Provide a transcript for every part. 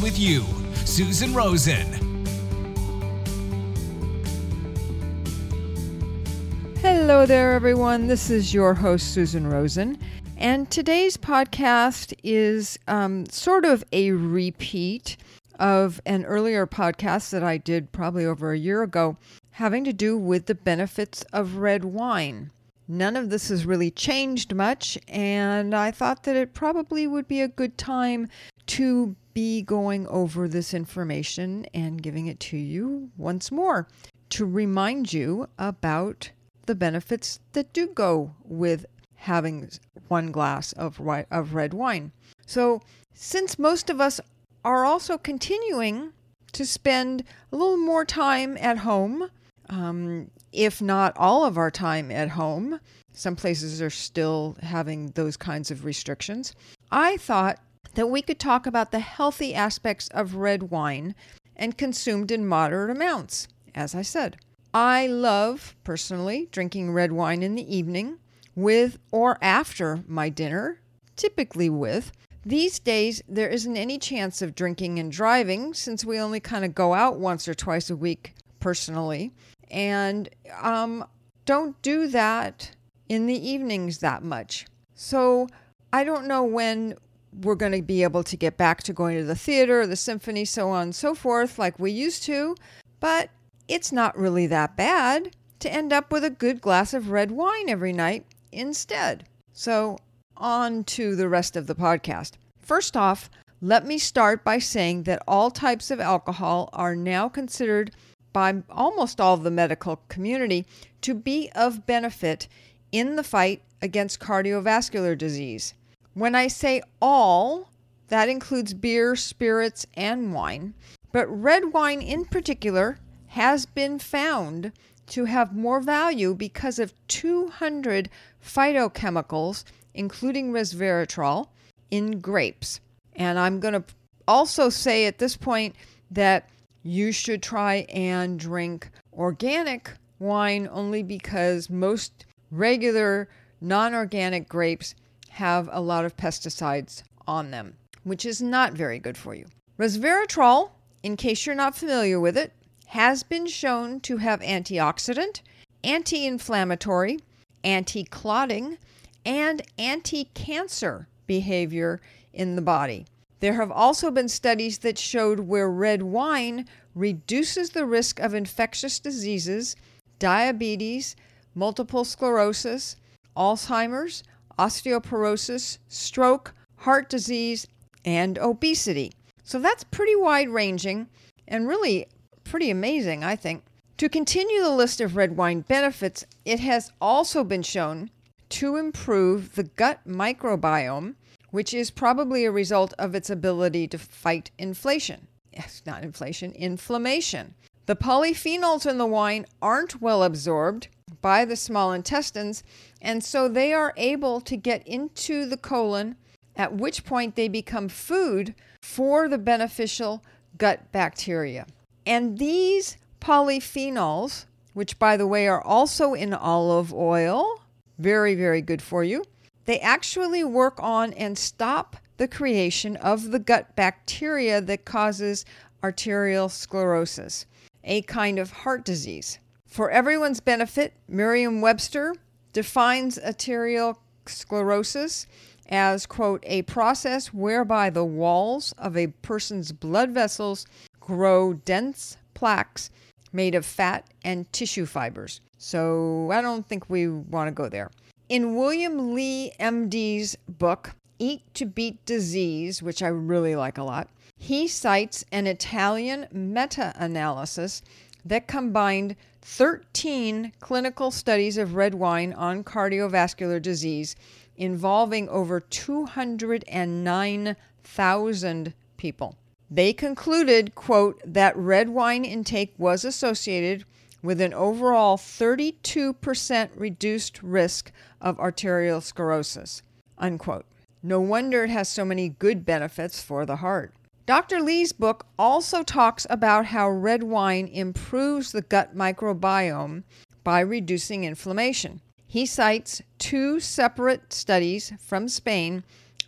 with you. Susan Rosen. Hello there, everyone. This is your host, Susan Rosen. And today's podcast is um, sort of a repeat of an earlier podcast that I did probably over a year ago having to do with the benefits of red wine. None of this has really changed much, and I thought that it probably would be a good time to be going over this information and giving it to you once more to remind you about the benefits that do go with having one glass of, of red wine. So, since most of us are also continuing to spend a little more time at home, um, if not all of our time at home. Some places are still having those kinds of restrictions. I thought that we could talk about the healthy aspects of red wine and consumed in moderate amounts, as I said. I love, personally, drinking red wine in the evening with or after my dinner, typically with. These days, there isn't any chance of drinking and driving since we only kind of go out once or twice a week personally and um, don't do that in the evenings that much. So I don't know when we're going to be able to get back to going to the theater, the symphony, so on and so forth, like we used to, but it's not really that bad to end up with a good glass of red wine every night instead. So, on to the rest of the podcast. First off, let me start by saying that all types of alcohol are now considered by almost all of the medical community to be of benefit in the fight against cardiovascular disease. When I say all, that includes beer, spirits, and wine, but red wine in particular has been found to have more value because of 200 phytochemicals, including resveratrol, in grapes. And I'm going to also say at this point that you should try and drink organic wine only because most regular non organic grapes have a lot of pesticides on them, which is not very good for you. Resveratrol, in case you're not familiar with it, has been shown to have antioxidant, anti inflammatory, anti clotting, and anti cancer behavior in the body. There have also been studies that showed where red wine reduces the risk of infectious diseases, diabetes, multiple sclerosis, Alzheimer's, osteoporosis, stroke, heart disease, and obesity. So that's pretty wide ranging and really pretty amazing, I think. To continue the list of red wine benefits, it has also been shown to improve the gut microbiome which is probably a result of its ability to fight inflation. Yes, not inflation, inflammation. The polyphenols in the wine aren't well absorbed by the small intestines, and so they are able to get into the colon, at which point they become food for the beneficial gut bacteria. And these polyphenols, which by the way are also in olive oil, very, very good for you, they actually work on and stop the creation of the gut bacteria that causes arterial sclerosis, a kind of heart disease. For everyone's benefit, Merriam Webster defines arterial sclerosis as, quote, a process whereby the walls of a person's blood vessels grow dense plaques made of fat and tissue fibers. So I don't think we want to go there. In William Li, MD's book, Eat to Beat Disease, which I really like a lot, he cites an Italian meta analysis that combined 13 clinical studies of red wine on cardiovascular disease involving over 209,000 people. They concluded, quote, that red wine intake was associated with an overall 32% reduced risk of arteriosclerosis, unquote. No wonder it has so many good benefits for the heart. Dr. Li's book also talks about how red wine improves the gut microbiome by reducing inflammation. He cites two separate studies from Spain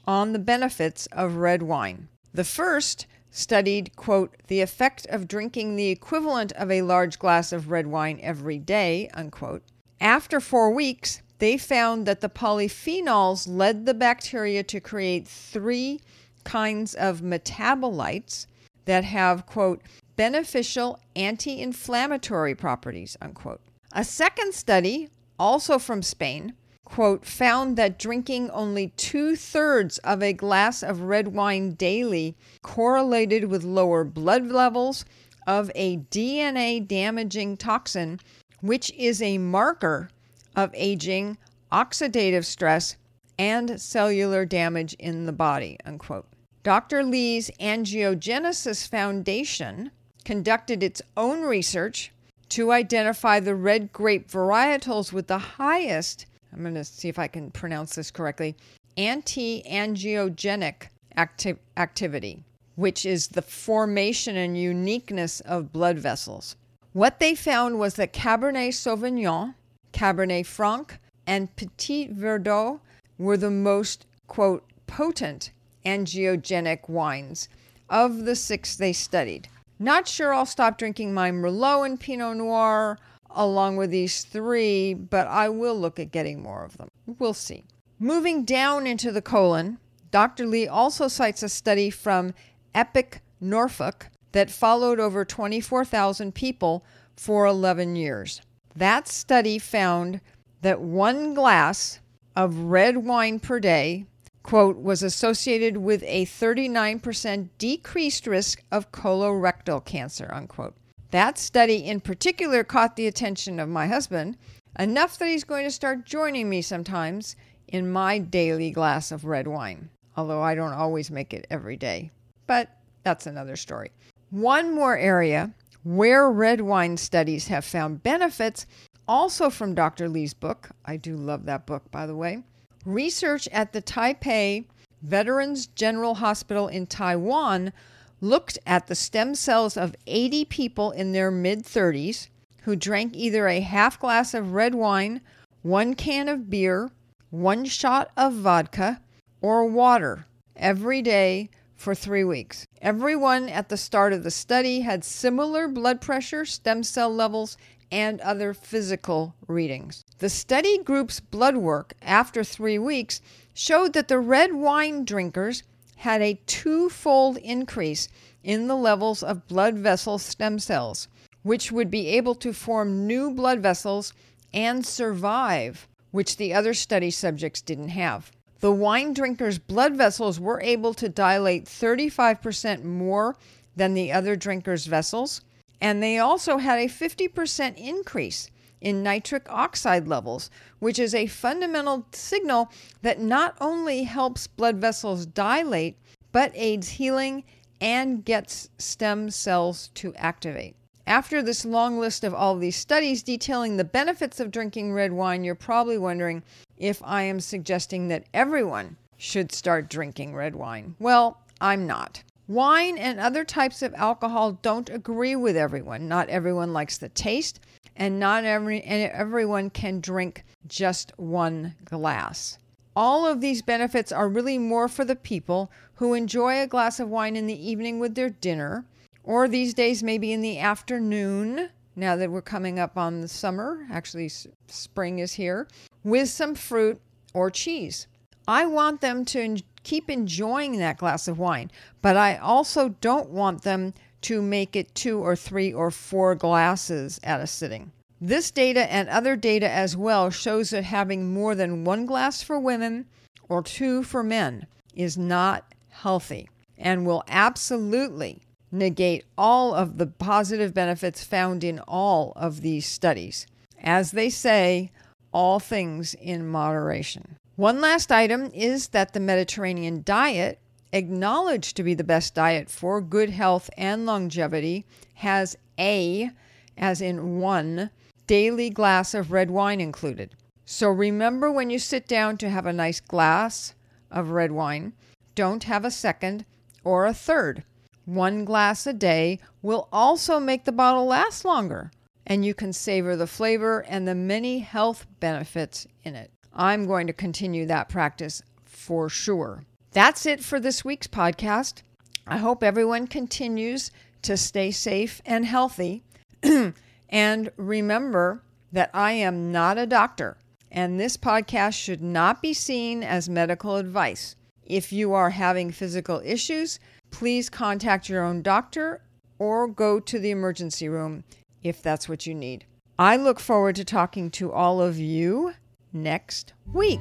on the benefits of red wine. The first studied, quote, the effect of drinking the equivalent of a large glass of red wine every day, unquote. After four weeks, they found that the polyphenols led the bacteria to create three kinds of metabolites that have, quote, beneficial anti inflammatory properties, unquote. A second study, also from Spain, quote, found that drinking only two thirds of a glass of red wine daily correlated with lower blood levels of a DNA damaging toxin, which is a marker of aging, oxidative stress, and cellular damage in the body. Unquote. Dr. Li's Angiogenesis Foundation conducted its own research to identify the red grape varietals with the highest, I'm going to see if I can pronounce this correctly, anti angiogenic acti- activity, which is the formation and uniqueness of blood vessels. What they found was that Cabernet Sauvignon Cabernet Franc, and Petit Verdot were the most, quote, potent angiogenic wines of the six they studied. Not sure I'll stop drinking my Merlot and Pinot Noir along with these three, but I will look at getting more of them. We'll see. Moving down into the colon, Dr. Li also cites a study from Epic, Norfolk, that followed over 24,000 people for 11 years. That study found that one glass of red wine per day, quote, was associated with a 39% decreased risk of colorectal cancer, unquote. That study in particular caught the attention of my husband enough that he's going to start joining me sometimes in my daily glass of red wine, although I don't always make it every day. But that's another story. One more area where red wine studies have found benefits, also from Dr. Li's book. I do love that book, by the way. Research at the Taipei Veterans General Hospital in Taiwan looked at the stem cells of 80 people in their mid 30s who drank either a half glass of red wine, one can of beer, one shot of vodka, or water every day for three weeks. Everyone at the start of the study had similar blood pressure, stem cell levels, and other physical readings. The study group's blood work after three weeks showed that the red wine drinkers had a twofold increase in the levels of blood vessel stem cells, which would be able to form new blood vessels and survive, which the other study subjects didn't have. The wine drinkers' blood vessels were able to dilate 35% more than the other drinkers' vessels, and they also had a 50% increase in nitric oxide levels, which is a fundamental signal that not only helps blood vessels dilate, but aids healing and gets stem cells to activate. After this long list of all these studies detailing the benefits of drinking red wine, you're probably wondering if I am suggesting that everyone should start drinking red wine. Well, I'm not. Wine and other types of alcohol don't agree with everyone. Not everyone likes the taste, and not every, and everyone can drink just one glass. All of these benefits are really more for the people who enjoy a glass of wine in the evening with their dinner, or these days maybe in the afternoon, now that we're coming up on the summer. Actually, spring is here with some fruit or cheese. I want them to keep enjoying that glass of wine, but I also don't want them to make it two or three or four glasses at a sitting. This data and other data as well shows that having more than one glass for women or two for men is not healthy and will absolutely negate all of the positive benefits found in all of these studies. As they say, all things in moderation. One last item is that the Mediterranean diet acknowledged to be the best diet for good health and longevity, has a, as in one, daily glass of red wine included. So remember when you sit down to have a nice glass of red wine, don't have a second or a third. One glass a day will also make the bottle last longer, and you can savor the flavor and the many health benefits in it. I'm going to continue that practice for sure. That's it for this week's podcast. I hope everyone continues to stay safe and healthy. and remember that I am not a doctor, and this podcast should not be seen as medical advice. If you are having physical issues, please contact your own doctor or go to the emergency room if that's what you need. I look forward to talking to all of you next week.